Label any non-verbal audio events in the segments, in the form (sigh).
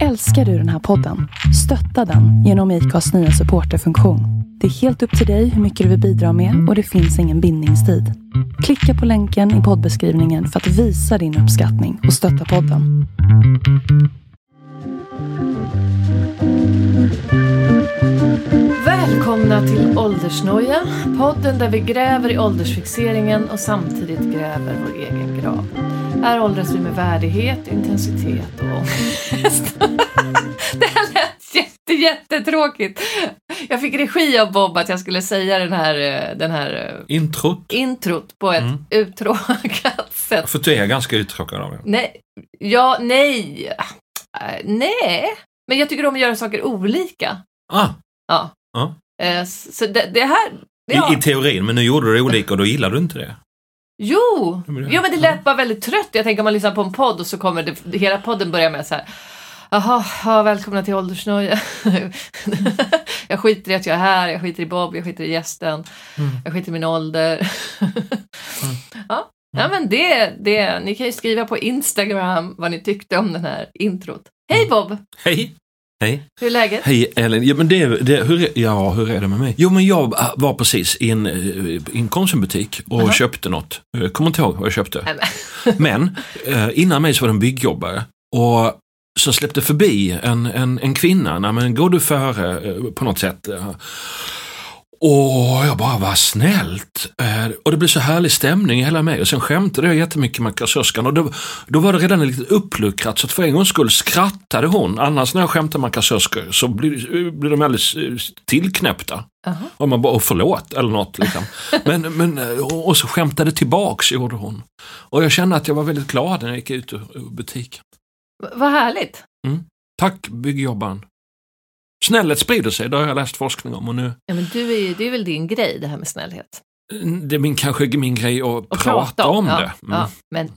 Älskar du den här podden? Stötta den genom IKAs nya supporterfunktion. Det är helt upp till dig hur mycket du vill bidra med och det finns ingen bindningstid. Klicka på länken i poddbeskrivningen för att visa din uppskattning och stötta podden. Välkomna till Åldersnoja, podden där vi gräver i åldersfixeringen och samtidigt gräver vår egen grav. Här åldras vi med värdighet, intensitet och ångest. (laughs) Det här lät jätte, jättetråkigt. Jag fick regi av Bob att jag skulle säga den här, eh, den här eh, Introt. introt på ett Mm. uttråkat (laughs) sätt. För du är ganska uttråkad av det. Nej, ja, nej, Äh, nej. Men jag tycker om att göra saker olika. Ah, Ja. Ja. Eh, Så det, det här... Ja. i, I teorin, men nu gjorde du det olika och då gillar du inte det. Jo! Ja, men det- jo, men det lät bara väldigt trött. Jag tänker om man lyssnar på en podd och så kommer det, hela podden börja med så här. Jaha, ja, välkomna till åldersnoja. (laughs) jag skiter i att jag är här, jag skiter i Bob, jag skiter i gästen, Mm. jag skiter i min ålder. (laughs) ja. ja, men det, det, ni kan ju skriva på Instagram vad ni tyckte om den här introt. Hej Bob! Hej! Hej! Hur är läget? Hej Ellen! Ja, men det, det, hur, ja, hur är det med mig? Jo, men jag äh, var precis i en, eh, i en Konsumbutik och Aha. köpte något. Jag kommer inte ihåg vad jag köpte. (laughs) Men- eh, innan mig så var det en byggjobbare. Och så släppte förbi en, en, en kvinna. Nej, men går du före eh, på något sätt? Och jag bara, vad snällt. Eh, Och det blev så härlig stämning i hela mig. Och sen skämtade jag jättemycket med kassörskan. Och då, då var det redan lite uppluckrat. Så att för en gångs skull skrattade hon. Annars när jag skämtar med kassörskor så blir, blir de alldeles eh, tillknäppta. Jaha. Och man bara, "Åh, förlåt, eller något. Liksom. (laughs) Men, men, eh, och och så skämtade tillbaks, gjorde hon. Och jag kände att jag var väldigt glad när jag gick ut ur butiken. Vad härligt. Tack byggjobbaren. Snällhet sprider sig, det har jag läst forskning om. Och nu, Ja, men du är, ju- det är väl din grej, det här med snällhet. det är min, kanske min grej att Och prata, om ja, det. Mm. Ja, men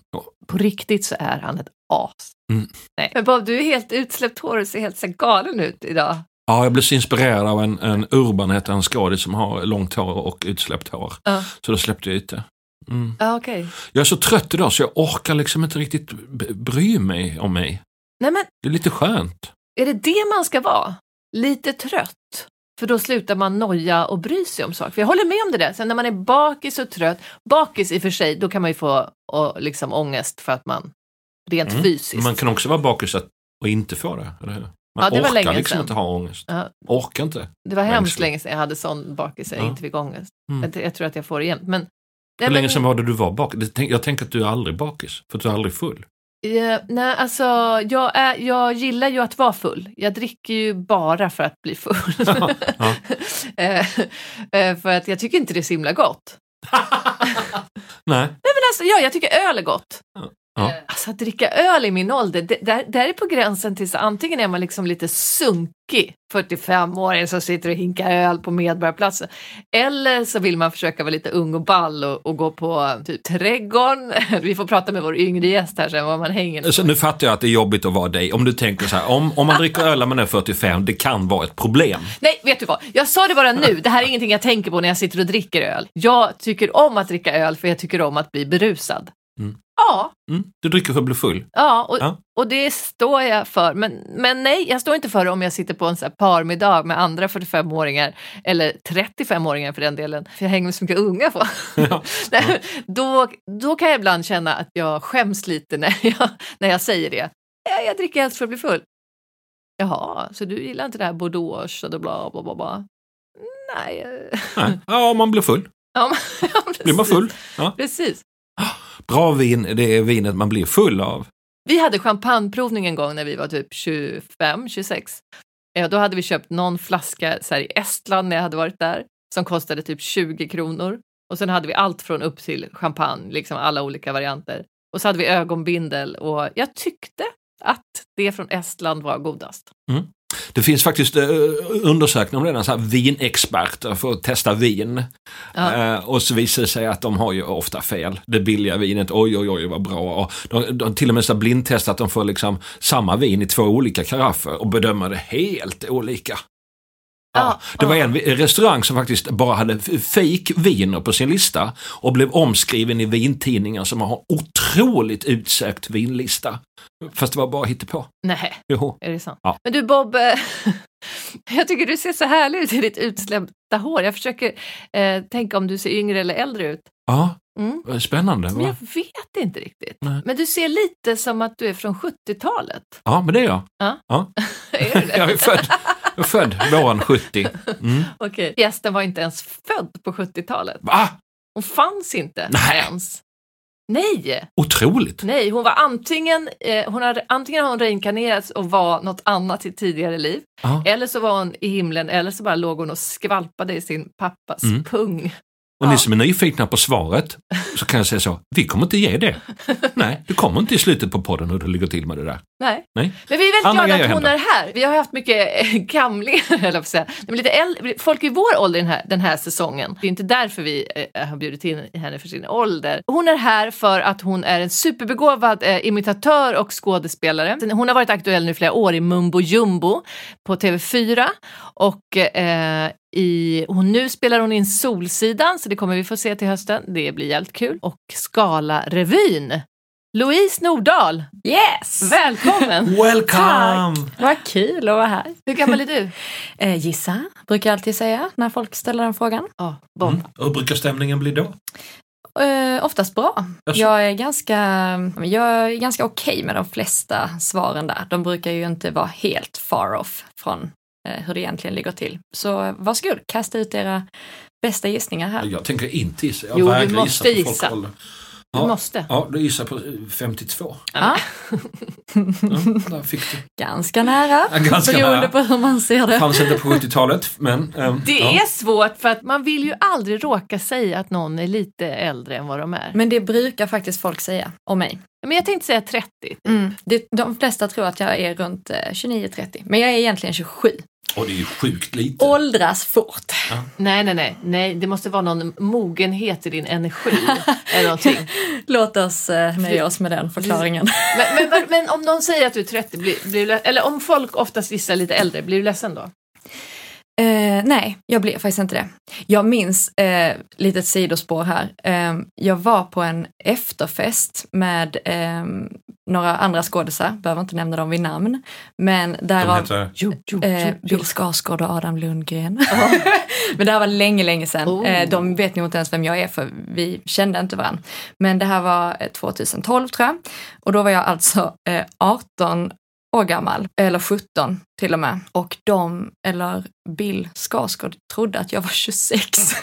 på riktigt så är han ett as. Mm. Nej. Men Bob, du är helt utsläppt hår och ser helt så galen ut idag. Ja, jag blev så inspirerad av en, en Urban, heter en skådis som har långt hår och utsläppt hår. Ja, Så då släppte jag ut det. Mm. ja okej. Jag är så trött idag så jag orkar liksom inte riktigt bry mig om mig. Nej, men Det är lite skönt. är det det man ska vara? Lite trött? För då slutar man noja och bry sig om saker. För jag håller med om det där. Sen när man är bakis och trött, bakis i och för sig, då kan man ju få och, liksom ångest för att man rent Mm. fysiskt. Man kan också vara bakis att- och inte få det, eller hur? Man Ja, orkar länge liksom sedan. inte ha ångest. Ja, Orkar inte. det var hemskt länge sedan jag hade sån bakis jag Ja. inte fick ångest. Mm. Jag, jag tror att jag får det igen. Men, Hur länge sedan var det du var bakis? Jag tänker att du är aldrig bakis, för du är aldrig full. Ja, nej, alltså jag, är, jag gillar ju att vara full. Jag dricker ju bara för att bli full. (laughs) Ja, ja. (laughs) Eh, eh, för att jag tycker inte det är så himla gott. (laughs) Nej. Men alltså, ja, jag tycker öl är gott. Ja. Eh, Alltså att dricka öl i min ålder, det, där, där är på gränsen till så antingen är man liksom lite sunkig, 45-åring som sitter och hinkar öl på Medborgarplatsen, eller så vill man försöka vara lite ung och ball och, och gå på typ trädgården. (laughs) Vi får prata med vår yngre gäst här sen vad man hänger Så nu fattar jag att det är jobbigt att vara dig. Om du tänker så här, om, om man dricker öl när man är 45, det kan vara ett problem. Nej, vet du vad? Jag sa det bara nu. Det här är ingenting jag tänker på när jag sitter och dricker öl. Jag tycker om att dricka öl för jag tycker om att bli berusad. Mm. Ja, Mm? Du dricker för att bli full. ja, och, Ja. och det står jag för. Men, men nej, jag står inte för det om jag sitter på en så här parmiddag med andra 45-åringar eller 35-åringar för den delen. För jag hänger med så mycket unga på. (laughs) Ja. (laughs) Nej, då, då kan jag ibland känna att jag skäms lite när jag, (laughs) när jag säger det. Ja, jag dricker helst för att bli full. Jaha, så du gillar inte det här bordeaux och bla bla bla bla? Nej. Nej. Ja, man blir full. Ja, men- ja, precis. Blir man full? Ja. Precis. Bra vin, det är vinet man blir full av. Vi hade champagneprovning en gång när vi var typ 25, 26. Ja, då hade vi köpt någon flaska så här, i Estland när jag hade varit där som kostade typ 20 kronor. Och sen hade vi allt från upp till champagne, liksom alla olika varianter. Och så hade vi ögonbindel och jag tyckte att det från Estland var godast. Det finns faktiskt eh, undersökningar om det, så här vinexperter för att testa vin. Ja. Eh, och så visar det sig att de har ju ofta fel. Det billiga vinet, oj oj oj vad bra. Och de, de till och med så blindtestat att de får liksom samma vin i två olika karaffer och bedömer det helt olika. Ja, det var en restaurang som faktiskt bara hade f- fake viner på sin lista och blev omskriven i vintidningar som har otroligt utsökt vinlista. Fast det var bara hittepå. Nej, Jo. är det sant? Ja. Men du Bob, eh, (laughs) jag tycker du ser så härlig ut i ditt utsläppta hår. Jag försöker eh, tänka om du ser yngre eller äldre ut. Ja, Mm. spännande. Men jag vet inte riktigt. Nej. Men du ser lite som att du är från 70-talet. Ja, men det är jag. (laughs) är du det? (laughs) Jag är född, är född våren 70. Mm. Okej. Gästen var inte ens född på 70-talet. Va? Hon fanns inte Nej. ens. Nej, Otroligt. nej, hon var antingen, eh, hon hade, antingen har hon reinkarnerats och var något annat i tidigare liv, Ja. eller så var hon i himlen, eller så bara låg hon och skvalpade i sin pappas Mm. pung. Och ni Ja. som är nyfikna på svaret så kan jag säga så, vi kommer inte ge det. (laughs) Nej, du kommer inte i slutet på podden hur det ligger till med det där. Nej. Nej. Men vi är väldigt Andra glada att hon är här. Vi har haft mycket eh, (laughs) gamlingar, eller säga. Men lite äldre, folk i vår ålder den här, den här säsongen. Det är inte därför vi eh, har bjudit in henne för sin ålder. Hon är här för att hon är en superbegåvad eh, imitatör och skådespelare. Hon har varit aktuell nu flera år i Mumbo Jumbo på TV4 och eh, i, och nu spelar hon in Solsidan, så det kommer vi få se till hösten. Det blir jävligt kul. Och Skala-revyn. Louise Nordahl, Yes! välkommen! (laughs) Welcome! Vad kul att vara här. Hur gammal är du? (laughs) Eh, gissa, brukar jag alltid säga när folk ställer den frågan. Ja, Bob. Mm. Hur brukar stämningen bli då? Eh, oftast bra. Jaså? Jag är ganska, jag är ganska okej med de flesta svaren där. De brukar ju inte vara helt far off från hur det egentligen ligger till. Så eh, varsågod, kasta ut era bästa gissningar här. Jag tänker inte gissa. Jag Jo, du måste gissa. gissa. Du Ja. måste. Ja, du gissar på 52. Ja, Ja, där fick du. ganska nära, Ja, ganska beroende nära. på hur man ser det. Fanns inte på 70-talet, men... ehm, Det ja. är svårt för att man vill ju aldrig råka säga att någon är lite äldre än vad de är. Men det brukar faktiskt folk säga om mig. Men jag tänkte säga 30. Mm. Det, de flesta tror att jag är runt eh, 29-30, men jag är egentligen 27. Och det är ju sjukt lite. Åldras fort. Nej, nej, nej, nej, det måste vara någon mogenhet i din energi eller någonting. (laughs) Låt oss eh, nöja oss med den förklaringen. (laughs) Men, men, men, men om någon säger att du är 30, blir, blir eller om folk oftast gissar lite äldre, blir du ledsen då? Eh, nej, jag blir faktiskt inte det. Jag minns, eh, litet sidospår här, eh, jag var på en efterfest med eh, några andra skådisar, behöver inte nämna dem vid namn, men De därav heter... Jo, jo, Eh, Bill Skarsgård och Adam Lundgren. (laughs) Men det här var länge, länge sedan. Oh. Eh, de vet nog inte ens vem jag är för vi kände inte varandra. Men det här var eh, 2012 tror jag. Och då var jag alltså eh, 18 år gammal, eller 17 till och med. Och de, eller Bill Skarsgård, trodde att jag var 26. (laughs)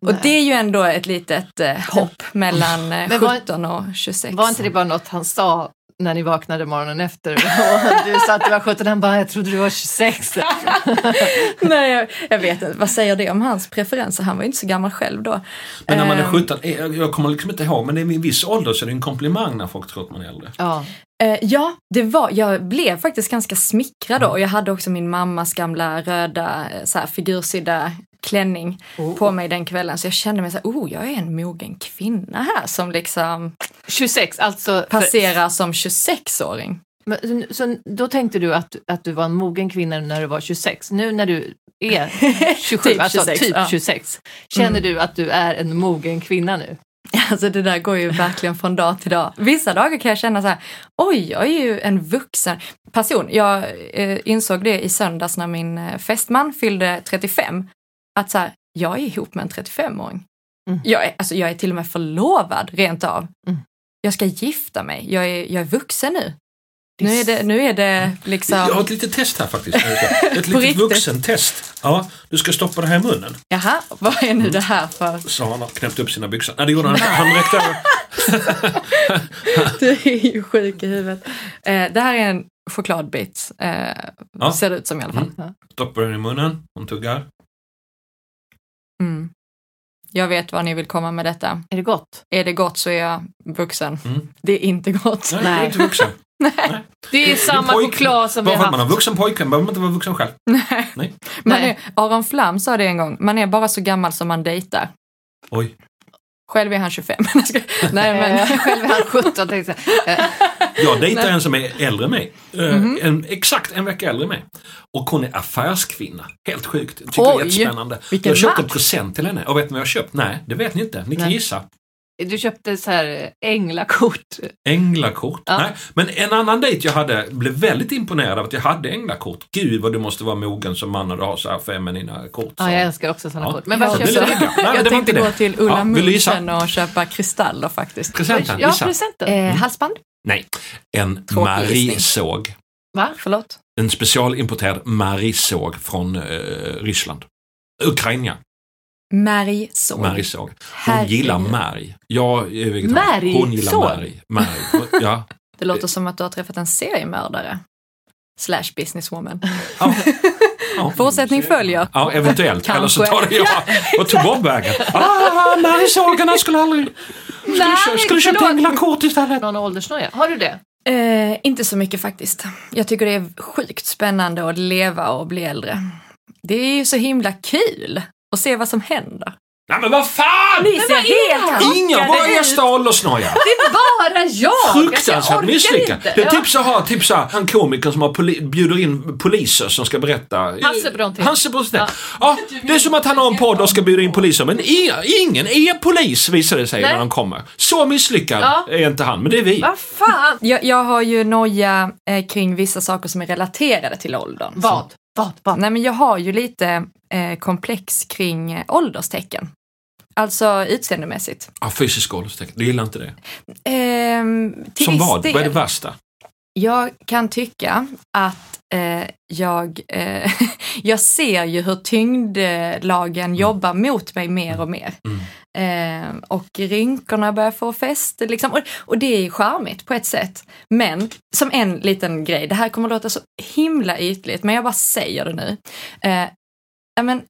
och Nej. det är ju ändå ett litet eh, hopp (laughs) mellan eh, Men var- 17 och 26. Var inte det bara något han sa när ni vaknade morgonen efter (laughs) och du sa att du var 17 han bara jag trodde du var 26. (laughs) Nej, jag, jag vet inte. Vad säger det om hans preferenser? Han var ju inte så gammal själv då. Men när man är Ehm, 17, eh, jag kommer liksom inte ihåg, men det är vid en viss ålder så är det en komplimang när folk tror att man är äldre. Ja. Eh, ja, det var, jag blev faktiskt ganska smickrad då och jag hade också min mammas gamla röda eh, så här, figursydda klänning Oh. på mig den kvällen så jag kände mig så här, oh jag är en mogen kvinna här som liksom 26, alltså. för- passerar som 26-åring. Men, så då tänkte du att, att du var en mogen kvinna när du var 26. Nu när du är (laughs) 27, Typ alltså 26, typ ja. 26, känner du att du är en mogen kvinna nu? (laughs) Alltså det där går ju verkligen från dag till dag. Vissa dagar kan jag känna så här, oj jag är ju en vuxen person. Jag eh, insåg det i söndags när min eh, fästman fyllde 35. Att så här, jag är ihop med en 35-åring. Mm. Jag, är, alltså, jag är till och med förlovad rent av. Mm. Jag ska gifta mig, jag är, jag är vuxen nu. Nu är det, nu är det liksom, Jag har ett litet test här faktiskt. (laughs) Ett litet vuxentest. Ja, du ska stoppa det här i munnen. jaha, vad är nu det här för? Så han har knäppt upp sina byxor. Nej, det gjorde han inte. Han räckte över. (laughs) Du är ju sjuk i huvudet. Eh, det här är en chokladbit, eh, Ja. ser det ut som i alla fall. Mm. Stoppar den i munnen. Hon tuggar. Mm. Jag vet vad ni vill komma med detta. Är det gott? Är det gott så är jag vuxen. Mm. Det är inte gott. Nej, du är inte vuxen. (laughs) Det är samma pojk- choklad som vi har att man har haft. vuxen pojkvän behöver man inte vara vuxen själv. Nej. Nej. Man Nej. är, Aron Flam sa det en gång, man är bara så gammal som man dejtar. Oj. Själv är han 25. (laughs) Nej, men... Eh, Själv är han 17 tänkte jag. Eh, Jag dejtar en som är äldre än mig. Eh, Mhm. en, exakt en vecka äldre än mig. Och hon är affärskvinna. Helt sjukt. Tycker det är Oj, jättespännande. jag köpte en present till henne. Och vet ni vad jag köpt? Nej, det vet ni inte. Ni kan Nej. gissa. Du köpte så här änglakort. Änglakort. Ja. Nej, men en annan dejt jag hade blev väldigt imponerad av att jag hade änglakort. Gud vad du måste vara mogen som man när du har så här feminina kort. Ja, sa jag älskar också sådana Ja. kort. Men Ja, vad köpte du? jag det tänkte gå det. till Ulla Ja? Munchen och köpa kristaller faktiskt. Presenten, Ja, presenten. Eh, halsband? Nej, en Tråkig. Marie-såg. Va? Förlåt? En specialimporterad Marie-såg från eh, Ryssland. Ukraina. Märgsåg. Marie-såg. Hon Herregud. gillar märg. Jag är vegetarian. Märg? Hon gillar Såg? märg. märg. Ja. (laughs) Det låter som att du har träffat en seriemördare. Slash businesswoman. Ja. Ja. (laughs) Fortsättning följer. Ja, eventuellt. Eller så Kanske. tar det jag (laughs) och tog bort vägen. Ah, Marie-sågarna skulle aldrig... Skulle, Nej, skulle köpa förlåt. änglakort istället. Någon åldersnoja? Har du det? Eh, inte så mycket faktiskt. Jag tycker det är sjukt spännande att leva och bli äldre. Det är ju så himla kul att se vad som händer. Nej men vad fan! Ni ser helt Inga gäster har åldersnoja. Det är bara jag! Fruktansvärt misslyckat. Det är typ så här, typ så här, han komikern som har poli- bjuder in poliser som ska berätta. Hasse Brontén. Hasse Brontén. Ja. Ja. det är som att han har en podd och ska bjuda in poliser men inga, ingen är polis visar det sig Nej. när han kommer. Så misslyckad Ja. är inte han, men det är vi. Vad fan? Jag, jag har ju noja eh, kring vissa saker som är relaterade till åldern. Vad? Vad? Vad? Nej men jag har ju lite eh, komplex kring ålderstecken. Alltså utseendemässigt. Ja, fysisk ålderstecken, du gillar inte det? Ehm, Som vad? Del. Vad är det värsta? Jag kan tycka att eh, jag, eh, (laughs) jag ser ju hur tyngdlagen jobbar mot mig mer och mer. Mm. Eh, och rynkorna börjar få fäste. Liksom. Och, och det är ju charmigt på ett sätt. Men som en liten grej, det här kommer låta så himla ytligt, men jag bara säger det nu. Eh, men,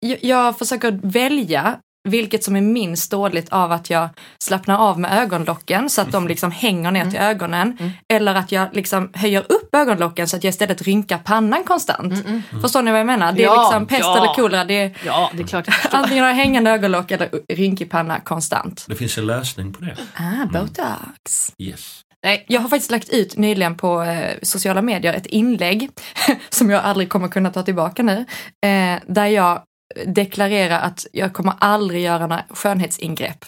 jag, jag försöker välja vilket som är minst dåligt av att jag slappnar av med ögonlocken så att de liksom hänger ner till ögonen. Mm. Eller att jag liksom höjer upp ögonlocken så att jag istället rynkar pannan konstant. Mm, Förstår ni vad jag menar? Det är Ja, liksom pest ja. eller kolera. Det är Ja, det är klart (laughs) antingen har jag hängande ögonlock eller rynkig panna konstant. Det finns en lösning på det. Ah, botox. Yes. Nej, Jag har faktiskt lagt ut nyligen på eh, sociala medier ett inlägg (laughs) som jag aldrig kommer kunna ta tillbaka nu. Eh, där jag deklarerar att jag kommer aldrig göra några skönhetsingrepp.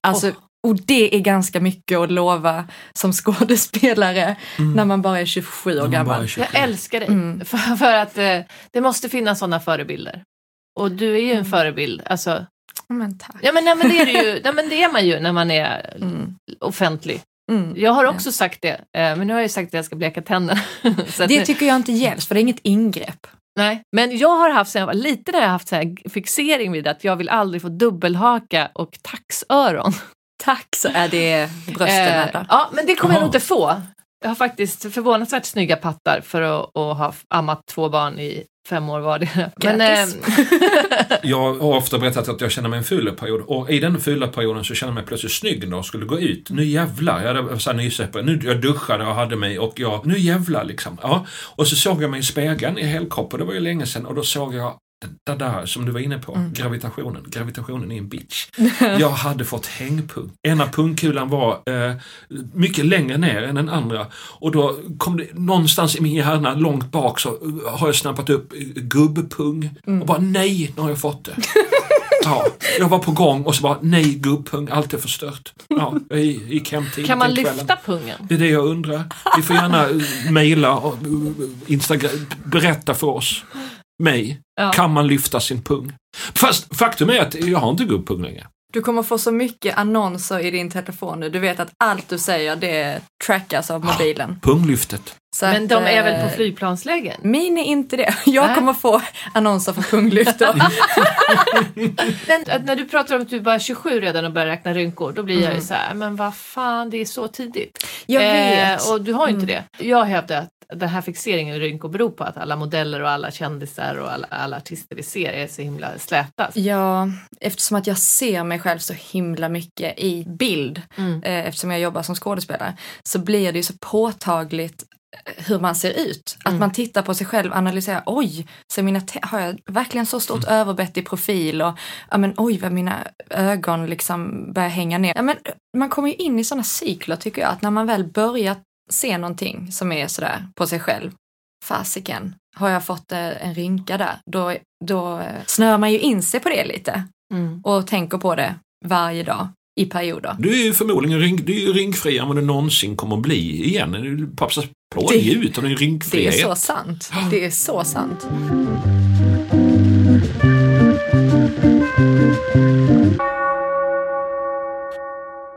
Alltså, Oh. och det är ganska mycket att lova som skådespelare Mm. när man bara är 27 år gammal. är 27. jag älskar dig. Mm. (laughs) För, för att eh, det måste finnas sådana förebilder. Och du är ju en förebild. Alltså, Men tack. ja, men, nej, men det är det ju, (laughs) nej, men det är man ju när man är Mm. offentlig. Mm. Jag har också sagt det, eh, men nu har jag ju sagt att jag ska bleka tänderna. (laughs) Det nu, tycker jag inte hjälps för det är inget ingrepp. Nej. Men jag har haft, sen jag var liten, har jag haft så här fixering vid att jag vill aldrig få dubbelhaka och taxöron. (laughs) Tack så är det brösten Eh, Edda. ja, men det kommer jag nog inte få. Jag har faktiskt förvånansvärt snygga pattar för att, att ha ammat två barn i fem år vardera. Men, Grattis. eh, (laughs) Jag har ofta berättat att jag känner mig en fylleperiod och i den fylleperioden så kände jag mig plötsligt snygg när jag skulle gå ut. Nu jävlar, jag hade så här. Nu jag duschade och hade mig och jag, nu jävlar liksom. Ja. Och så såg jag mig i spegeln i helkropp och det var ju länge sedan och då såg jag det där som du var inne på, gravitationen. Gravitationen är en bitch. (laughs) Jag hade fått hängpung. Ena pungkulan var eh, mycket längre ner än den andra och då kom det någonstans i min hjärna långt bak så eh, har jag snappat upp eh, gubbpung och bara nej, nu har jag fått det. (laughs) Ja, jag var på gång och så bara nej gubbpung, allt är förstört. Ja, jag gick hem tidigt kan man lyfta pungen? Det är det jag undrar. Vi får gärna eh, mejla och Instagram, berätta för oss. Mig. Ja. Kan man lyfta sin pung? Fast faktum är att jag har inte gubbpung längre. Du kommer få så mycket annonser i din telefon nu. Du vet att allt du säger det trackas av mobilen. Punglyftet. Så Men att, de är väl eh, på flygplanslägen? Min är inte det. (laughs) Jag Nej. kommer få annonser för (laughs) (laughs) att när du pratar om att du bara är 27 redan och börjar räkna rynkor, då blir jag ju så här, men vad fan, det är så tidigt. Jag vet. Eh, och du har ju inte det. Jag hävdar att den här fixeringen i rynkor beror på att alla modeller och alla kändisar och alla, alla artister vi ser är så himla släta. Ja, eftersom att jag ser mig själv så himla mycket i bild, Mm. eh, eftersom jag jobbar som skådespelare, så blir det ju så påtagligt hur man ser ut. Att Mm. man tittar på sig själv, analyserar, oj, så mina har jag verkligen så stort Mm. överbett i profil och ja, men, oj vad mina ögon liksom börjar hänga ner. Ja, men, man kommer ju in i sådana cykler tycker jag, att när man väl börjar se någonting som är sådär på sig själv, fasiken, har jag fått eh, en rynka där, då, då eh, snör man ju in sig på det lite Mm. och tänker på det varje dag i perioder. Du är ju förmodligen rynk, du är ju rynkfri än vad du någonsin kommer att bli igen. Du Det- dig ut av din Det är rynkfrihet. så sant. Det är så sant.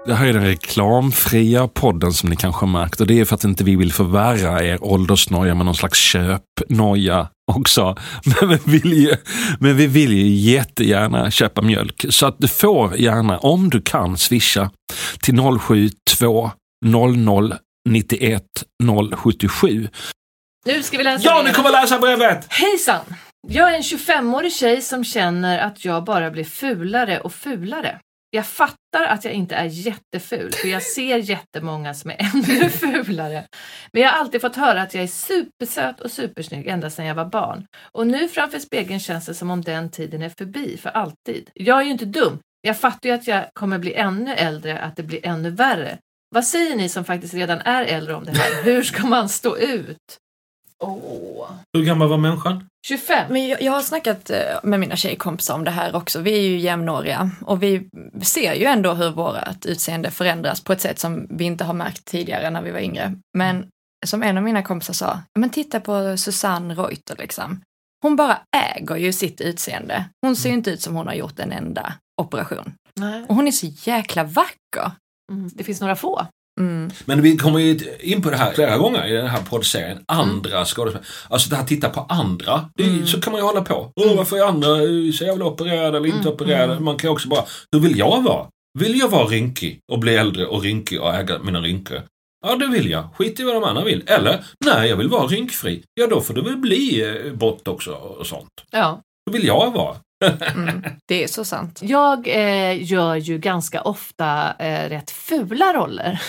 Det här är den reklamfria podden som ni kanske har märkt och det är för att inte vi vill förvärra er åldersnoja med någon slags köpnoja också. (laughs) Men vi, vill ju, men vi vill ju jättegärna köpa mjölk så att du får gärna, om du kan, swisha till 072 00 91 077. Nu ska vi läsa Ja, nu kommer läsa brevet! Hejsan! Jag är en 25-årig tjej som känner att jag bara blir fulare och fulare. Jag fattar att jag inte är jätteful, för jag ser jättemånga som är (laughs) ännu fulare. Men jag har alltid fått höra att jag är supersöt och supersnygg ända sedan jag var barn. Och nu framför spegeln känns det som om den tiden är förbi för alltid. Jag är ju inte dum. Jag fattar ju att jag kommer bli ännu äldre, att det blir ännu värre. Vad säger ni som faktiskt redan är äldre om det här? Hur ska man stå ut? Åh. Hur gammal var människan? 25. Men jag, jag har snackat eh, med mina tjejkompisar om det här också. Vi är ju jämnåriga och vi ser ju ändå hur vårt utseende förändras på ett sätt som vi inte har märkt tidigare när vi var yngre. Men som en av mina kompisar sa, men titta på Susanne Reuter liksom. Hon bara äger ju sitt utseende. Hon ser ju inte ut som hon har gjort en enda operation. Nej. Och hon är så jäkla vacker. Mm. Det finns några få. Mm. Men vi kommer ju in på det här flera gånger i den här poddserien. Andra skådespelare. Alltså det här titta på andra. Det Mm. Så kan man ju hålla på. Åh, varför är andra eh, så jävla opererade eller inte Mm. opererade? Man kan ju också bara, hur vill jag vara? Vill jag vara rynkig och bli äldre och rynkig och äga mina rynkor? Ja, det vill jag. Skit i vad de andra vill. Eller, nej, jag vill vara rynkfri. Ja, då får det väl bli eh, bort också och sånt. Ja. Då vill jag vara. Mm. Det är så sant. Jag eh, gör ju ganska ofta eh, rätt fula roller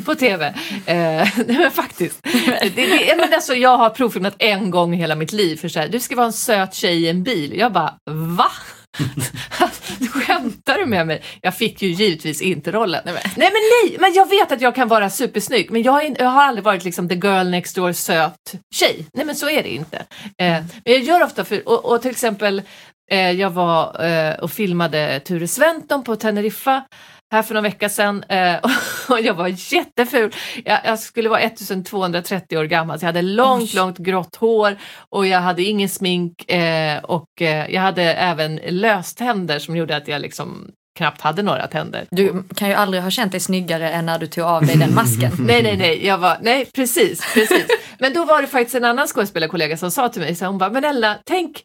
(laughs) på TV. Eh, (laughs) men faktiskt. Det, det, men alltså, jag har provfilmat en gång i hela mitt liv för så här, du ska vara en söt tjej i en bil. Jag bara, va? (laughs) Skämtar du med mig? Jag fick ju givetvis inte rollen. Nej men, nej men nej, men jag vet att jag kan vara supersnygg men jag, är, jag har aldrig varit liksom the girl next door söt tjej. Nej men så är det inte. Eh, men jag gör ofta för, och, och till exempel eh, jag var eh, och filmade Ture Sventon på Teneriffa här för någon vecka sedan eh, (laughs) och jag var jätteful. Jag, jag skulle vara 1230 år gammal så jag hade långt, långt grått hår och jag hade ingen smink eh, och eh, jag hade även löständer som gjorde att jag liksom knappt hade några tänder. Du kan ju aldrig ha känt dig snyggare än när du tog av dig den masken. (laughs) Nej, nej, nej, jag var, nej, precis, precis. Men då var det faktiskt en annan skådespelarkollega som sa till mig, så hon bara, men Ella, tänk,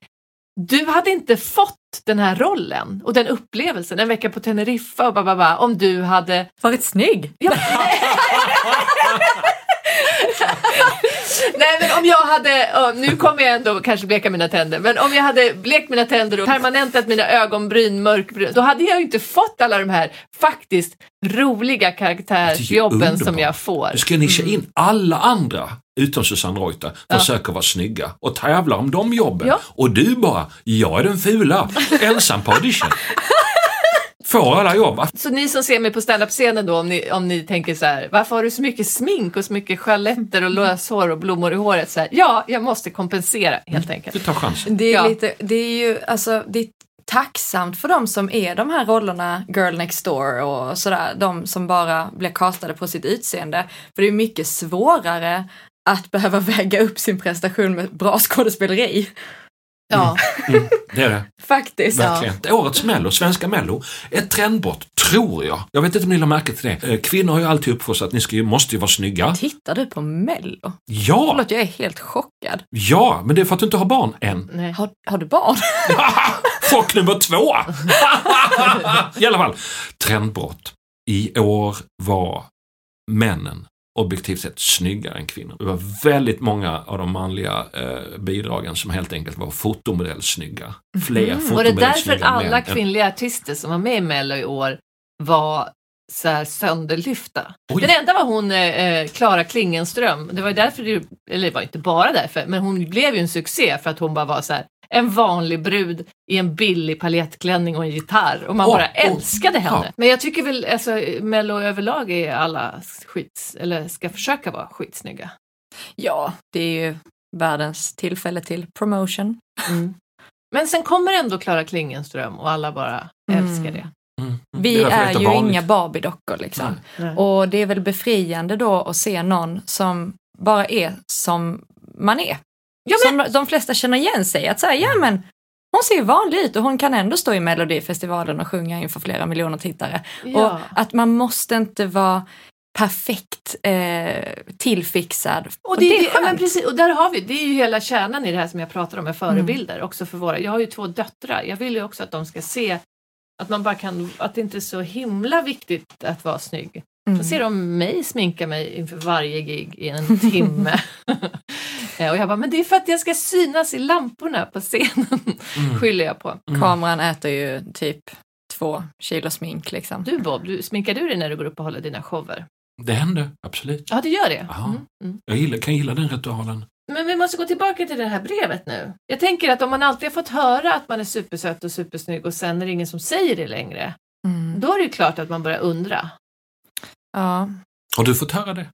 du hade inte fått den här rollen och den upplevelsen en vecka på Teneriffa och bara om du hade Varit snygg. Ja. (laughs) (laughs) Nej men om jag hade, oh, nu kommer jag ändå kanske bleka mina tänder, men om jag hade blekt mina tänder och permanentat mina ögonbryn mörkbrun, då hade jag ju inte fått alla de här faktiskt roliga karaktärsjobben som jag får. Du ska nischa in alla andra utom Susanne Reuter Ja. försöker vara snygga och tävla om de jobben. Ja. Och du bara, jag är den fula, ensam på audition. (laughs) Får alla jobb. Så ni som ser mig på standup-scenen då, om ni, om ni tänker så här, varför har du så mycket smink och så mycket chaletter och löshår och blommor i håret? Så här, ja, jag måste kompensera helt enkelt. Du tar chansen. Det är, Ja. lite, det är ju alltså, det är tacksamt för de som är de här rollerna girl next door och sådär, de som bara blir castade på sitt utseende. För det är mycket svårare att behöva väga upp sin prestation med bra skådespeleri. Ja, Det är det. Faktiskt. Verkligen. Årets Mello, svenska Mello, ett trendbrott, tror jag. Jag vet inte om ni har märke till det. Eh, Kvinnor har ju alltid uppfostrat att ni ska, måste ju vara snygga. Tittar du på Mello? Ja, Förlåt, jag är helt chockad. ja, men det är för att du inte har barn än. nej. Har, har du barn? (laughs) Chock nummer två! (laughs) I alla fall, trendbrott. I år var männen objektivt sett snyggare än kvinnor. Det var väldigt många av de manliga eh, bidragen som helt enkelt var fotomodellsnygga. Fler Var det därför alla kvinnliga artister som var med i Mello i år var så här sönderlyfta. Oj. Den enda var hon eh, Klara Klingenström. Det var därför, det, eller det var inte bara därför, men hon blev ju en succé för att hon bara var så här en vanlig brud i en billig paljettklänning och en gitarr och man Åh, bara älskade henne. Ja. Men jag tycker väl, alltså Mello överlag är alla skits, eller ska försöka vara skitsnygga. Ja, det är ju världens tillfälle till promotion. Men sen kommer ändå Klara Klingenström och alla bara Mm. älskar det. Mm. Vi Det är heter ju vanligt. inga Barbie-dockor liksom. Nej. Och det är väl befriande då att se någon som bara är som man är. Ja, Som de flesta känner igen sig. Att säga, ja men hon ser ju vanlig ut och hon kan ändå stå i Melodifestivalen och sjunga inför flera miljoner tittare. Ja. Och att man måste inte vara perfekt eh, tillfixad. Och, det, är det, ja, men skönt. precis, och där har vi, det är ju hela kärnan i det här som jag pratar om med förebilder också för våra, jag har ju två döttrar, jag vill ju också att de ska se att man bara kan, att det inte är så himla viktigt att vara snygg. Mm. Så ser de mig sminka mig inför varje gig i en timme. (laughs) Eh, och jag bara, men det är för att jag ska synas i lamporna på scenen, Mm. skyller jag på. Kameran äter ju typ två kilo smink liksom. Du Bob, du, sminkar du dig när du går upp och håller dina shower? Det händer, absolut. Ja, det gör det. Ja. Mm, mm. Jag gillar, kan gilla den ritualen. Men vi måste gå tillbaka till det här brevet nu. Jag tänker att om man alltid har fått höra att man är supersöt och supersnygg och sen är det ingen som säger det längre, Mm. då är det ju klart att man börjar undra. Ja, Har du fått höra det?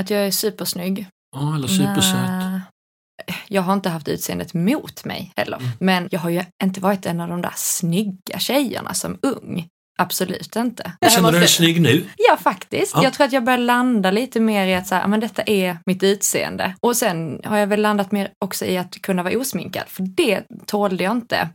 att jag är supersnygg. Ja, eller supersöt? Jag har inte haft utseendet mot mig heller. Mm. Men jag har ju inte varit en av de där snygga tjejerna som ung. Absolut inte. Känner du dig snygg nu? Ja, faktiskt. Ja. Jag tror att jag börjar landa lite mer i att så här, men detta är mitt utseende. Och sen har jag väl landat mer också i att kunna vara osminkad, för det tålde jag inte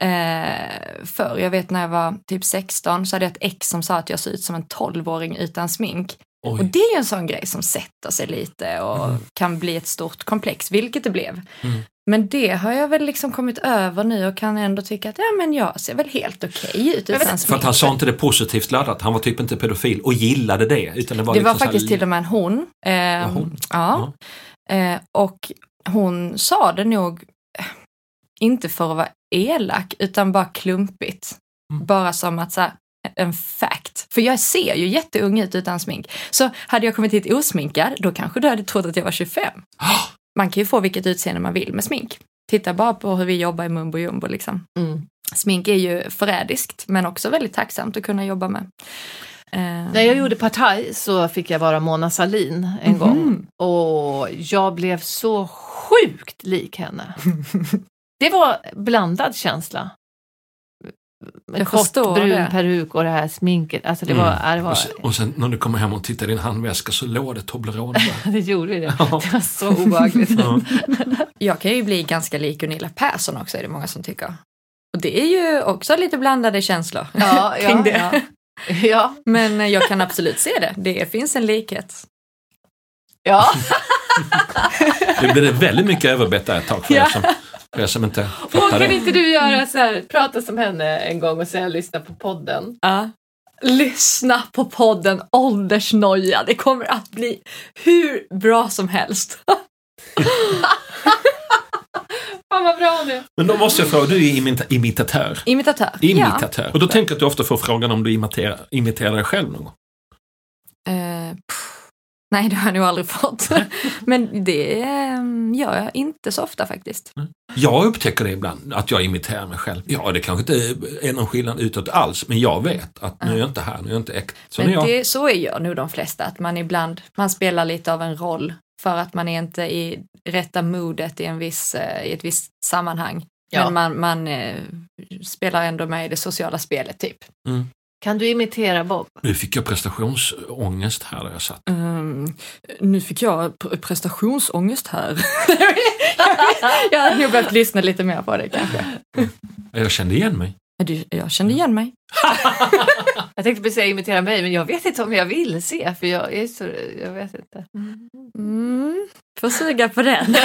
eh, förr. Jag vet när jag var typ 16 så hade jag ett ex som sa att jag såg ut som en 12-åring utan smink. Och Oj. det är ju en sån grej som sätter sig lite och Mm. kan bli ett stort komplex, vilket det blev. Mm. Men det har jag väl liksom kommit över nu och kan ändå tycka att ja, men jag ser väl helt okej ut Men utan För att han sa inte det positivt laddat. Han var typ inte pedofil och gillade det. Utan det var, Det var liksom här- faktiskt till och med en hon. Eh, hon? Ja. Eh, och hon sa det nog, eh, inte för att vara elak, utan bara klumpigt. Mm. Bara som att så här, en fact. För jag ser ju jätteung ut utan smink. Så hade jag kommit hit osminkad, då kanske du hade trott att jag var 25. Man kan ju få vilket utseende man vill med smink. Titta bara på hur vi jobbar i Mumbo Jumbo liksom. Mm. Smink är ju förrädiskt, men också väldigt tacksamt att kunna jobba med. Eh, När jag gjorde Partaj så fick jag vara Mona Salin en Mhm. gång och jag blev så sjukt lik henne. (laughs) Det var blandad känsla. Jag kort brun det. peruk och det här sminket. Alltså det var, Mm. ja, det, var Och sen, och sen när du kommer hem och tittar i din handväska så låg det Toblerone där. (laughs) det gjorde det. Ja. Det var så obehagligt. Ja. Jag kan ju bli ganska lik Gunilla Persson också, är det många som tycker. Och det är ju också lite blandade känslor Ja, (laughs) kring ja, det. ja. Ja, Men eh, jag kan absolut se det. Det finns en likhet. ja. (laughs) Det blev väldigt mycket överbett där ett tag för, Ja. er, som, för er som inte Och fattar kan det. inte du göra så här, prata som henne en gång och säga lyssna på podden? Ja. Lyssna på podden Åldersnoja. Det kommer att bli hur bra som helst. (laughs) Fan vad bra är. Men då måste jag fråga, du är imita- imitatör. Imitatör. Imitatör. Och då tänker jag att du ofta får frågan om du imiterar, imiterar dig själv någon gång. Ja. Nej, det har jag nog aldrig fått. (laughs) Men det eh, gör jag inte så ofta faktiskt. Jag upptäcker det ibland, att jag imiterar mig själv. Ja, det kanske inte är någon skillnad utåt alls, men jag vet att nu är jag inte här, nu är jag inte äkta. Så är jag. det, så är ju nog de flesta, att man ibland man spelar lite av en roll för att man är inte i rätta modet i, en viss, eh, i ett visst sammanhang. Ja. Men man, man eh, spelar ändå med i det sociala spelet typ. Kan du imitera Bob? Nu fick jag prestationsångest här där jag satt. Ehm, nu fick jag pr- prestationsångest här. (laughs) jag hade nog behövt lyssna lite mer på det kanske. Jag kände igen mig. Du, jag kände igen mig. (laughs) Jag tänkte precis säga imitera mig, men jag vet inte om jag vill se, för jag är så, jag vet inte. Mm, får suga på den. (laughs)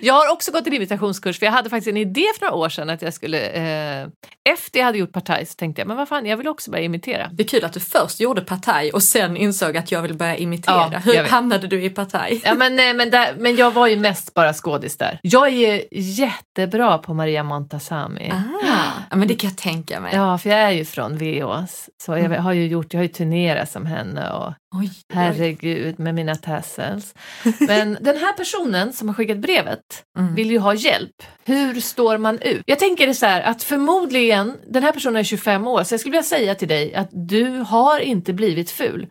Jag har också gått en imitationskurs för jag hade faktiskt en idé för några år sedan att jag skulle, eh, efter jag hade gjort partaj så tänkte jag, men vad fan, jag vill också börja imitera. Det är kul att du först gjorde partaj och sen insåg att jag vill börja imitera. Ja, Hur hamnade du i partaj? Ja, men, eh, men, där, men jag var ju mest bara skådis där. Jag är jättebra på Maria Montazami. Ah, ja, men det kan jag tänka mig. Ja, för jag är ju från VÅs. Så jag Mm. har ju gjort, jag har ju turnerat som henne och Oj, oj. herregud med mina tassels. (laughs) Men den här personen som har skickat brevet Mm. vill ju ha hjälp. Hur står man ut? Jag tänker det så här att förmodligen, den här personen är 25 år, så jag skulle vilja säga till dig att du har inte blivit ful.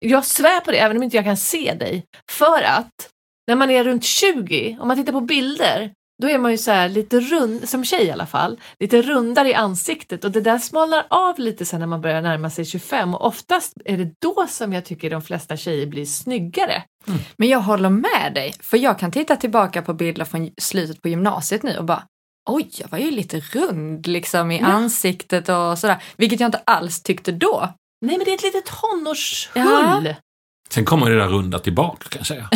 Jag svär på det, även om inte jag kan se dig. För att när man är runt 20, om man tittar på bilder, då är man ju så här lite rund, som tjej i alla fall, lite rundare i ansiktet. Och det där smalnar av lite sen när man börjar närma sig 25 och oftast är det då som jag tycker de flesta tjejer blir snyggare. Men jag håller med dig, för jag kan titta tillbaka på bilder från slutet på gymnasiet nu och bara Oj, jag var ju lite rund liksom i Ja. ansiktet och sådär, vilket jag inte alls tyckte då. Nej men det är ett litet tonårshull Sen kommer det där runda tillbaka kan jag säga.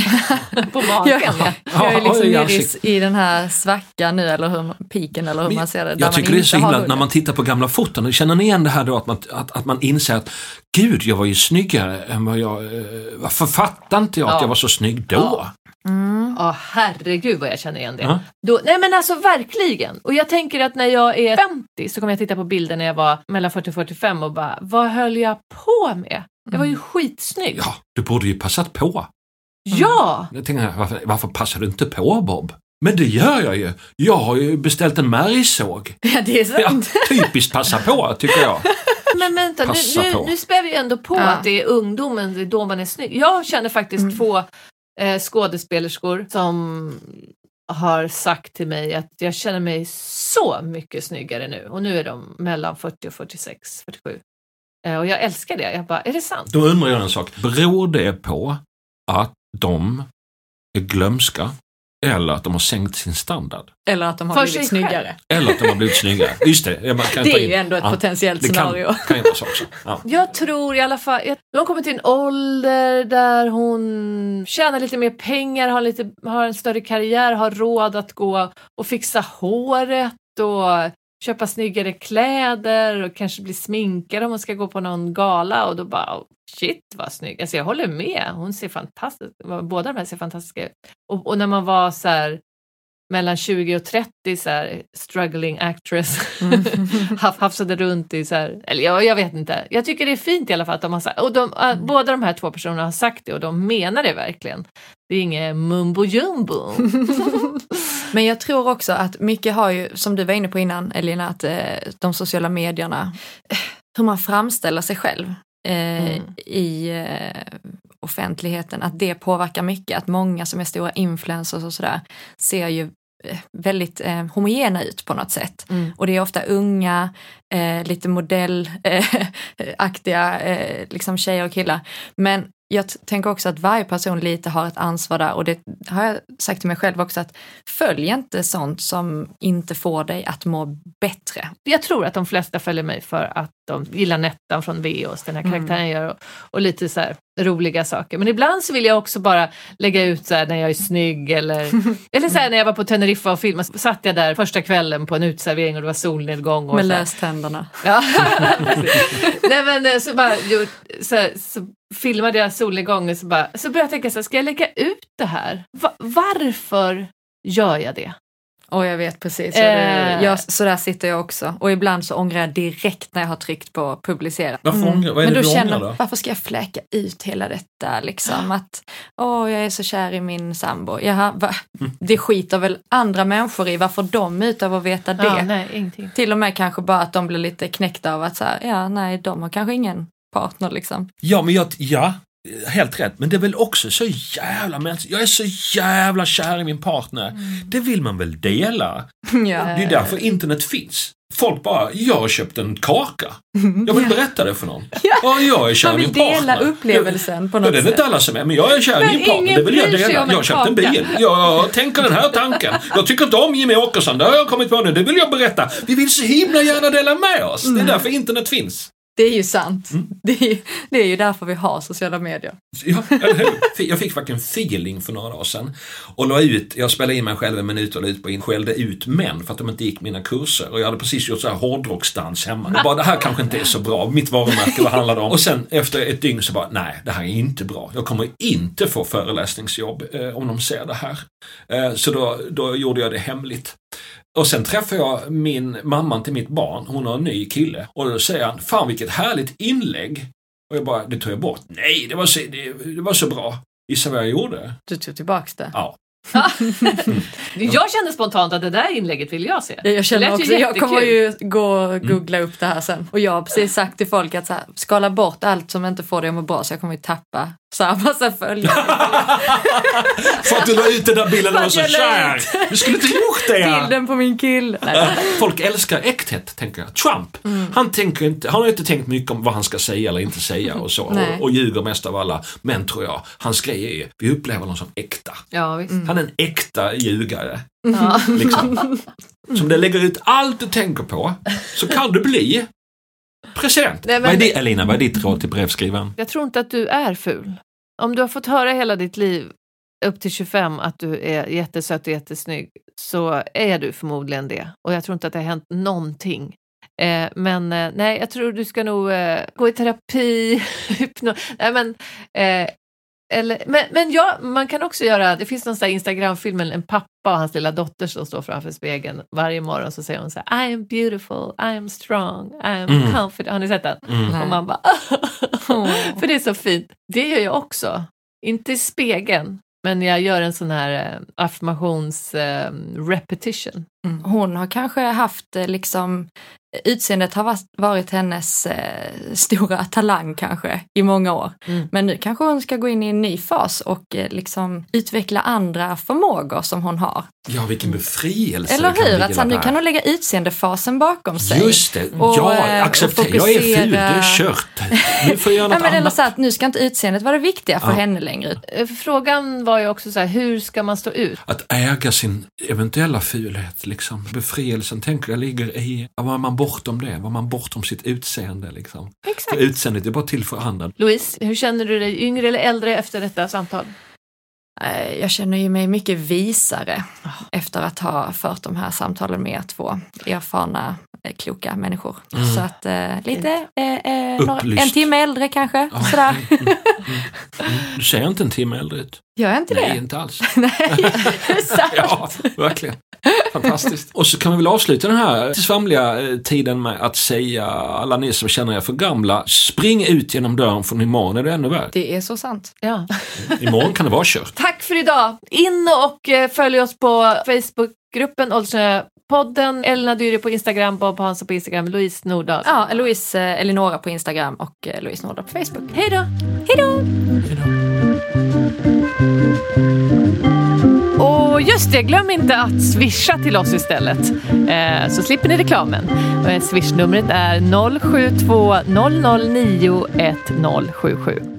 (laughs) på magen. Ja. Ja. Jag är Ja, liksom i nere i, i den här svackan nu, eller hur, piken eller hur Men man ser det. där Jag man tycker det är inte så himla, när man tittar på gamla foton, känner ni igen det här då att man, att, att man inser att gud, jag var ju snyggare än vad jag, eh, varför fattade inte jag att Ja. jag var så snygg då? Ja. Mm. Ja, herregud vad jag känner igen det. Ja. Då, nej men alltså verkligen. Och jag tänker att när jag är 50 så kommer jag titta på bilder när jag var mellan 40 och 45 och bara, vad höll jag på med? Jag var ju skitsnygg. Ja, du borde ju passat på. Ja! Jag tänker, varför, varför passar du inte på Bob? Men det gör jag ju. Jag har ju beställt en märgsåg. (laughs) Ja, det är Ja, sant. (laughs) typiskt passa på, tycker jag. Men vänta, nu, nu, nu spär vi ändå på Ja. att det är ungdomen, det är då man är snygg. Jag känner faktiskt Mm. två eh, skådespelerskor som har sagt till mig att jag känner mig så mycket snyggare nu. Och nu är de mellan 40 och 46, 47. Eh, och jag älskar det. Jag bara, är det sant? Då undrar jag en sak. Beror det på att de är glömska eller att de har sänkt sin standard? Eller att de har För blivit snyggare. Eller att de har blivit snyggare? (laughs) Just det. Det är ju ändå ett Ja, potentiellt Det kan, scenario. kan ju vara så också. Ja. Jag tror i alla fall, de har kommit till en ålder där hon tjänar lite mer pengar, har, lite, har en större karriär, har råd att gå och fixa håret och köpa snyggare kläder och kanske bli sminkad om hon ska gå på någon gala och då bara oh, shit vad snygg. Alltså jag håller med, hon ser fantastisk båda de här ser fantastiska ut. Och, och när man var så här mellan 20 och 30 så här struggling actress (laughs) haf- hafsade runt i så här, eller jag, jag vet inte. Jag tycker det är fint i alla fall att de har sagt, och de, äh, båda de här två personerna har sagt det och de menar det verkligen. Det är inget mumbo jumbo. (laughs) Men jag tror också att mycket har ju, som du var inne på innan Elina, att eh, de sociala medierna, eh, hur man framställer sig själv eh, Mm. i eh, offentligheten, att det påverkar mycket. Att många som är stora influencers och sådär ser ju eh, väldigt eh, homogena ut på något sätt. Mm. Och det är ofta unga, eh, lite modellaktiga (laughs) eh, liksom tjejer och killar. Men jag tänker också att varje person lite har ett ansvar där och det har jag sagt till mig själv också att följ inte sånt som inte får dig att må bättre. Jag tror att de flesta följer mig för att de gillar Nettan från Veos, den här Mm. karaktären gör och, och lite så här roliga saker. Men ibland så vill jag också bara lägga ut så här när jag är snygg eller, (laughs) eller så när jag var på Teneriffa och filmade, så satt jag där första kvällen på en uteservering och det var solnedgång. Och Med löständerna. (laughs) Ja. Nej men eh, så bara gjort, så, så filmade jag solnedgången så bara, så började jag tänka så här, ska jag lägga ut det här? Va- varför gör jag det? Och jag vet precis, Eh. jag, så där sitter jag också. Och ibland så ångrar jag direkt när jag har tryckt på publicera. Varför ångrar, vad är Men det då du känner ångrar då? varför ska jag fläka ut hela detta liksom? Att, åh, jag är så kär i min sambo. Jaha, va? Mm. Det skiter väl andra människor i, varför de ut av att veta det? Ja, nej, ingenting. Till och med kanske bara att de blir lite knäckta av att så här, ja, nej, de har kanske ingen partner liksom. Ja, men jag, ja, helt rätt. Men det är väl också så jävla mänskligt. Jag är så jävla kär i min partner. Det vill man väl dela? (laughs) ja. Det är därför internet finns. Folk bara, jag har köpt en kaka. Jag vill (laughs) berätta det för någon. (laughs) Ja, jag är kär Man i vill min partner. dela upplevelsen på Ja, något det är sätt. inte alla som är, men jag är kär i min partner. Det vill jag dela. Jag har köpt en bil. Jag tänker den här tanken. Jag tycker inte om Jimmie Åkesson. Det har jag kommit på nu. Det vill jag berätta. Vi vill så himla gärna dela med oss. Det är därför internet finns. Det är ju sant. Mm. (laughs) Det, är, ju- det är ju därför vi har sociala medier. Ja, eller hur? Jag fick verkligen feeling för några dagar sedan. Och la ut, jag spelade in mig själv en minut och la ut på in, skällde ut män för att de inte gick mina kurser. Och jag hade precis gjort så här hårdrocksdans hemma. Jag bara, det här kanske inte är så bra. Mitt varumärke, vad handlar det om? Och sen efter ett dygn så bara, nej, det här är inte bra. Jag kommer inte få föreläsningsjobb eh, om de ser det här. Eh, så då, då gjorde jag det hemligt. Och sen träffade jag min mamman till mitt barn, hon har en ny kille. Och då säger han, fan vilket härligt inlägg. Och jag bara, det tog jag bort. Nej, det var så, det, det var så bra. Gissa vad jag gjorde? Du tog tillbaks det. Ja. (laughs) Jag kände spontant att det där inlägget vill jag se. Ja, Jag känner också, jag kommer ju gå och googla upp det här sen. Och jag har precis sagt till folk att så här, skala bort allt som inte får dig att må bra så jag kommer ju tappa så här massa följare. (laughs) För att du la ut den där bilden och var så kär. Du skulle inte gjort det. Bilden på min kille. Nej, Folk älskar äkthet, tänker jag. Trump, Mm. han, tänker inte, han har inte tänkt mycket om vad han ska säga eller inte säga och så. Och, och ljuger mest av alla. Men tror jag, hans grej är, vi upplever honom som äkta. Ja, visst. Mm. Han är en äkta ljugare. Ja. Liksom. (laughs) Som det lägger ut allt du tänker på, så kan du bli president. Nej, men- Vad är det, Elina, vad är ditt råd till brevskrivaren? Jag tror inte att du är ful. Om du har fått höra hela ditt liv upp till 25 att du är jättesöt och jättesnygg så är du förmodligen det. Och jag tror inte att det har hänt någonting. Eh, men eh, nej, jag tror du ska nog eh, gå i terapi. (laughs) Nej, men, eh, eller, men, men ja, man kan också göra, det finns någon sån Instagram-film, en pappa och hans lilla dotter som står framför spegeln varje morgon så säger hon så här, I am beautiful, I am strong, I am Mm. confident. Har ni sett den? Mm. Och man bara, (laughs) för det är så fint. Det gör jag också. Inte i spegeln, men jag gör en sån här eh, affirmations eh, repetition. Mm. Hon har kanske haft eh, liksom Utseendet har varit hennes eh, stora talang kanske i många år. Mm. Men nu kanske hon ska gå in i en ny fas och eh, liksom utveckla andra förmågor som hon har. Ja, vilken befrielse Eller hur? Att nu kan hon lägga utseendefasen bakom sig. Just det, Och, ja, eh, acceptera. och Jag är ful, det är kört. Nu får jag göra Ja, något men eller annat. så att nu ska inte utseendet vara det viktiga för Ja. henne längre. Eh, Frågan var ju också så här, hur ska man stå ut? Att äga sin eventuella fulhet, liksom. Befrielsen, tänker jag, ligger i, var man bortom det? Var man bortom sitt utseende, liksom? Exakt. För utseendet är bara till för andra. Louise, hur känner du dig, yngre eller äldre efter detta samtal? Eh, Jag känner ju mig mycket visare efter att ha fört de här samtalen med er två erfarna, eh, kloka människor. Mm. Så att eh, lite, eh, eh, några, en timme äldre kanske. Ja, Sådär. (laughs) mm, mm. Du ser inte en timme äldre ut. Gör jag inte Nej, det? inte alls. (laughs) Nej, exakt. (laughs) Ja, verkligen. Fantastiskt. Och så kan vi väl avsluta den här svamliga eh, tiden med att säga, alla ni som känner er för gamla, spring ut genom dörren för imorgon är det ännu värre. Det är så sant. Ja. Imorgon kan det vara kört. Tack för idag! In och eh, följ oss på Facebookgruppen Åldersnöja-podden, Elina Dyre på Instagram, Bob Hansson på Instagram, Louise Nordahl. Ja, Louise eh, Elinora på Instagram och eh, Louise Nordal på Facebook. Hej då! Hej då! Och just det, glöm inte att swisha till oss istället. Eh, så slipper ni reklamen. Swishnumret är 072 009 1077.